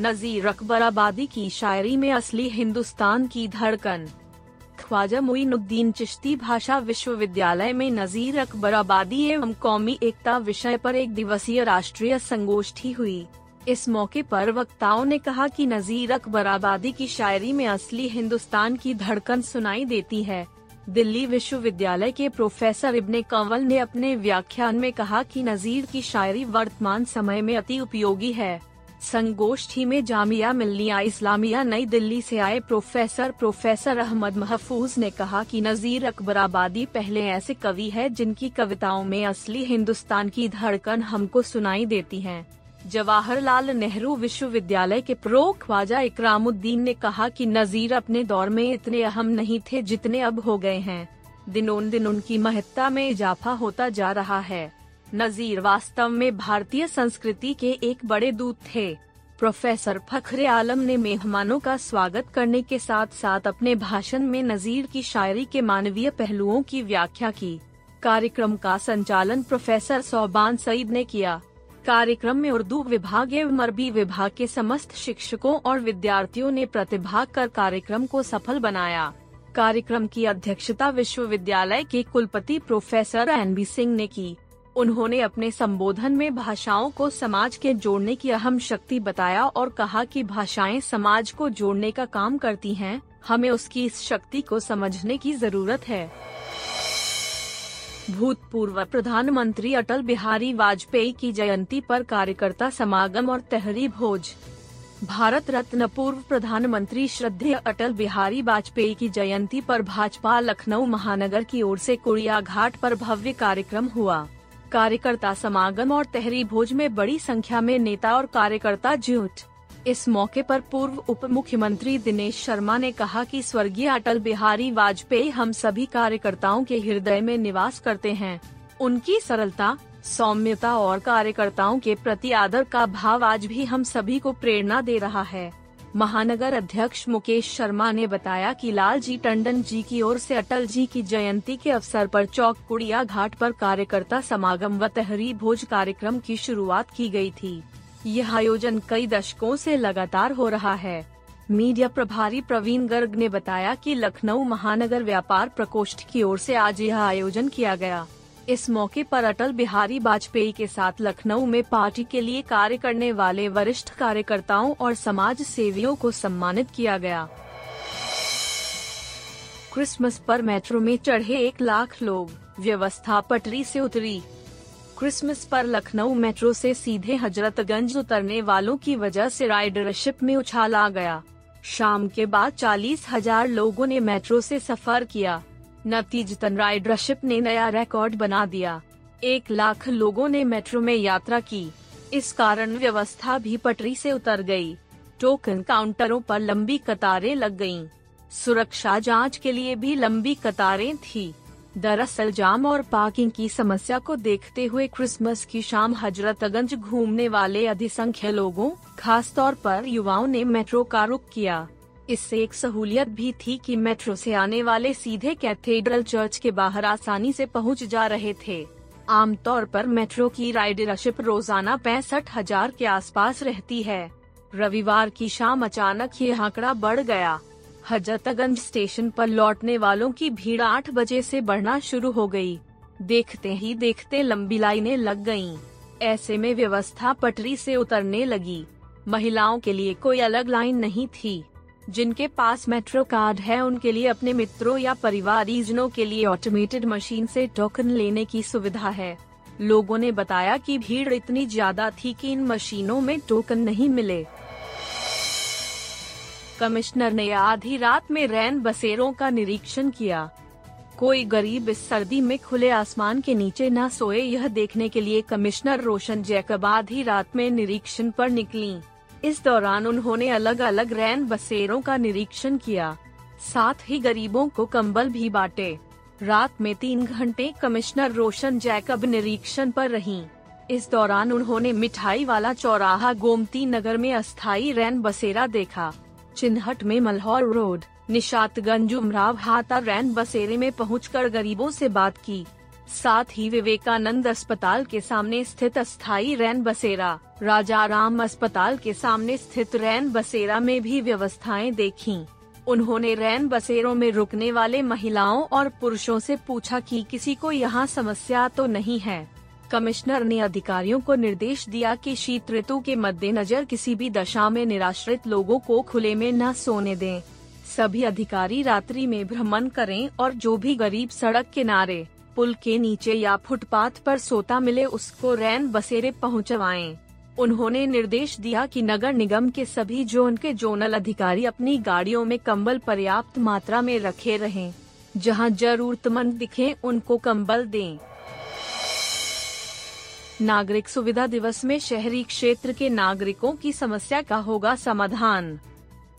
नजीर अकबर आबादी की शायरी में असली हिंदुस्तान की धड़कन। ख्वाजा मुइनुद्दीन चिश्ती भाषा विश्वविद्यालय में नजीर अकबर आबादी एवं कौमी एकता विषय पर एक दिवसीय राष्ट्रीय संगोष्ठी हुई। इस मौके पर वक्ताओं ने कहा कि नजीर अकबर आबादी की शायरी में असली हिंदुस्तान की धड़कन सुनाई देती है। दिल्ली विश्वविद्यालय के प्रोफेसर इब्ने कंवल ने अपने व्याख्यान में कहा कि नजीर की शायरी वर्तमान समय में अति उपयोगी है। संगोष्ठी में जामिया मिल्लिया इस्लामिया नई दिल्ली से आए प्रोफेसर प्रोफेसर अहमद महफूज ने कहा कि नजीर अकबर आबादी पहले ऐसे कवि है जिनकी कविताओं में असली हिंदुस्तान की धड़कन हमको सुनाई देती है। जवाहरलाल नेहरू विश्वविद्यालय के प्रो ख्वाजा इकरामुद्दीन ने कहा कि नजीर अपने दौर में इतने अहम नहीं थे जितने अब हो गए हैं। दिनों दिन उनकी महत्ता में इजाफा होता जा रहा है। नजीर वास्तव में भारतीय संस्कृति के एक बड़े दूत थे। प्रोफेसर फखरे आलम ने मेहमानों का स्वागत करने के साथ साथ अपने भाषण में नजीर की शायरी के मानवीय पहलुओं की व्याख्या की। कार्यक्रम का संचालन प्रोफेसर सौबान सईद ने किया। कार्यक्रम में उर्दू विभाग एवं अरबी विभाग के समस्त शिक्षकों और विद्यार्थियों ने प्रतिभाग कर कार्यक्रम को सफल बनाया। कार्यक्रम की अध्यक्षता विश्वविद्यालय के कुलपति प्रोफेसर एन बी सिंह ने की। उन्होंने अपने संबोधन में भाषाओं को समाज के जोड़ने की अहम शक्ति बताया और कहा कि भाषाएँ समाज को जोड़ने का काम करती हैं, हमें उसकी इस शक्ति को समझने की ज़रूरत है। भूतपूर्व प्रधानमंत्री अटल बिहारी वाजपेयी की जयंती पर कार्यकर्ता समागम और तहरी भोज। भारत रत्न पूर्व प्रधानमंत्री श्रद्धेय अटल बिहारी वाजपेयी की जयंती पर भाजपा लखनऊ महानगर की ओर से कुड़िया घाट पर भव्य कार्यक्रम हुआ। कार्यकर्ता समागम और तहरी भोज में बड़ी संख्या में नेता और कार्यकर्ता जुट। इस मौके पर पूर्व उप मुख्यमंत्री दिनेश शर्मा ने कहा कि स्वर्गीय अटल बिहारी वाजपेयी हम सभी कार्यकर्ताओं के हृदय में निवास करते हैं। उनकी सरलता, सौम्यता और कार्यकर्ताओं के प्रति आदर का भाव आज भी हम सभी को प्रेरणा दे रहा है। महानगर अध्यक्ष मुकेश शर्मा ने बताया कि लालजी टंडन जी की ओर से अटल जी की जयंती के अवसर पर चौक कुड़िया घाट पर कार्यकर्ता समागम व तहरी भोज कार्यक्रम की शुरुआत की गई थी। यह आयोजन कई दशकों से लगातार हो रहा है। मीडिया प्रभारी प्रवीण गर्ग ने बताया कि लखनऊ महानगर व्यापार प्रकोष्ठ की ओर से आज यह आयोजन किया गया। इस मौके पर अटल बिहारी वाजपेयी के साथ लखनऊ में पार्टी के लिए कार्य करने वाले वरिष्ठ कार्यकर्ताओं और समाज सेवियों को सम्मानित किया गया। क्रिसमस पर मेट्रो में चढ़े एक लाख लोग, व्यवस्था पटरी से उतरी। क्रिसमस पर लखनऊ मेट्रो से सीधे हजरतगंज उतरने वालों की वजह से राइडरशिप में उछाल आ गया। शाम के बाद चालीस हज़ार लोगों ने मेट्रो से सफ़र किया। नतीजतन राइडरशिप ने नया रिकॉर्ड बना दिया एक लाख लोगों ने मेट्रो में यात्रा की इस कारण व्यवस्था भी पटरी से उतर गई। टोकन काउंटरों पर लंबी कतारें लग गईं। सुरक्षा जाँच के लिए भी लंबी कतारें थी दरअसल जाम और पार्किंग की समस्या को देखते हुए क्रिसमस की शाम हजरतगंज घूमने वाले अधिसंख्य लोगों, खासतौर पर युवाओं ने मेट्रो का रुख किया इससे एक सहूलियत भी थी कि मेट्रो से आने वाले सीधे कैथेड्रल चर्च के बाहर आसानी से पहुँच जा रहे थे। आमतौर पर मेट्रो की राइडरशिप रोज़ाना पैंसठ हज़ार के आसपास रहती है। रविवार की शाम अचानक ये आंकड़ा बढ़ गया। हजरतगंज स्टेशन पर लौटने वालों की भीड़ आठ बजे से बढ़ना शुरू हो गई। देखते ही देखते लंबी लाइनें लग गईं। ऐसे में व्यवस्था पटरी से उतरने लगी। महिलाओं के लिए कोई अलग लाइन नहीं थी। जिनके पास मेट्रो कार्ड है, उनके लिए अपने मित्रों या परिवारजनों के लिए ऑटोमेटेड मशीन से टोकन लेने की सुविधा है। लोगों ने बताया कि भीड़ इतनी ज़्यादा थी कि इन मशीनों में टोकन नहीं मिले। कमिश्नर ने आधी रात में रैन बसेरों का निरीक्षण किया। कोई गरीब इस सर्दी में खुले आसमान के नीचे न सोए, यह देखने के लिए कमिश्नर रोशन जैकब आधी रात में निरीक्षण पर निकली। इस दौरान उन्होंने अलग अलग रैन बसेरों का निरीक्षण किया। साथ ही गरीबों को कंबल भी बांटे। रात में तीन घंटे कमिश्नर रोशन जैकब निरीक्षण पर रहीं। इस दौरान उन्होंने मिठाई वाला चौराहा गोमती नगर में अस्थायी रैन बसेरा देखा। चिन्हट में मल्हौर रोड निशातगंज उमराव हाथा रैन बसेरे में पहुंचकर गरीबों से बात की। साथ ही विवेकानंद अस्पताल के सामने स्थित अस्थायी रैन बसेरा, राजा राम अस्पताल के सामने स्थित रैन बसेरा में भी व्यवस्थाएँ देखी उन्होंने रैन बसेरों में रुकने वाले महिलाओं और पुरुषों से पूछा कि किसी को यहाँ समस्या तो नहीं है कमिश्नर ने अधिकारियों को निर्देश दिया कि शीत ऋतु के मद्देनजर किसी भी दशा में निराश्रित लोगों को खुले में न सोने दें। सभी अधिकारी रात्रि में भ्रमण करें और जो भी गरीब सड़क किनारे पुल के नीचे या फुटपाथ पर सोता मिले उसको रैन बसेरे पहुंचवाएँ। उन्होंने निर्देश दिया कि नगर निगम के सभी जोन के जोनल अधिकारी अपनी गाड़ियों में कंबल पर्याप्त मात्रा में रखे रहें। जहाँ जरूरतमंद दिखे, उनको कंबल दें नागरिक सुविधा दिवस में शहरी क्षेत्र के नागरिकों की समस्या का होगा समाधान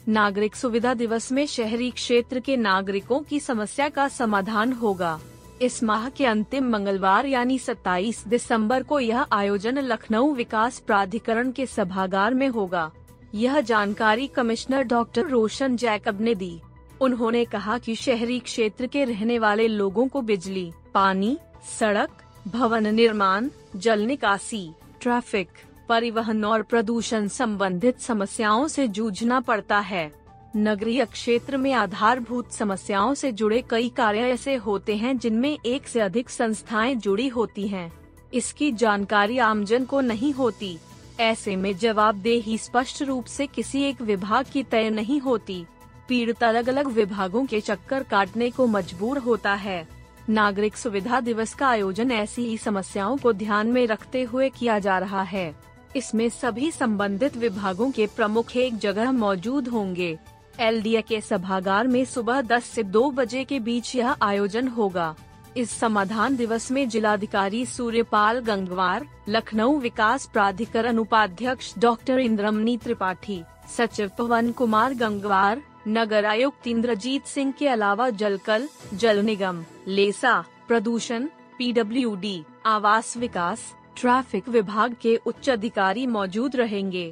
नागरिक सुविधा दिवस में शहरी क्षेत्र के नागरिकों की समस्या का समाधान होगा इस माह के अंतिम मंगलवार यानी 27 दिसंबर को यह आयोजन लखनऊ विकास प्राधिकरण के सभागार में होगा। यह जानकारी कमिश्नर डॉक्टर रोशन जैकब ने दी। उन्होंने कहा कि शहरी क्षेत्र के रहने वाले लोगों को बिजली, पानी, सड़क, भवन निर्माण, जल निकासी, ट्रैफ़िक, परिवहन और प्रदूषण संबंधित समस्याओं से जूझना पड़ता है। नगरीय क्षेत्र में आधारभूत समस्याओं से जुड़े कई कार्य ऐसे होते हैं जिनमें एक से अधिक संस्थाएँ जुड़ी होती हैं। इसकी जानकारी आमजन को नहीं होती। ऐसे में जवाबदेही स्पष्ट रूप से किसी एक विभाग की तय नहीं होती। पीड़ित अलग अलग विभागों के चक्कर काटने को मजबूर होता है। नागरिक सुविधा दिवस का आयोजन ऐसी ही समस्याओं को ध्यान में रखते हुए किया जा रहा है। इसमें सभी संबंधित विभागों के प्रमुख एक जगह मौजूद होंगे। एल के सभागार में सुबह 10 से 2 बजे के बीच यह आयोजन होगा। इस समाधान दिवस में जिलाधिकारी सूर्यपाल गंगवार, लखनऊ विकास प्राधिकरण उपाध्यक्ष डॉक्टर इंद्रमनी त्रिपाठी, सचिव पवन कुमार गंगवार, नगर आयुक्त इंद्रजीत सिंह के अलावा जलकल, जल निगम, लेसा, प्रदूषण, पीडब्ल्यूडी, आवास विकास, ट्रैफ़िक विभाग के उच्च अधिकारी मौजूद रहेंगे।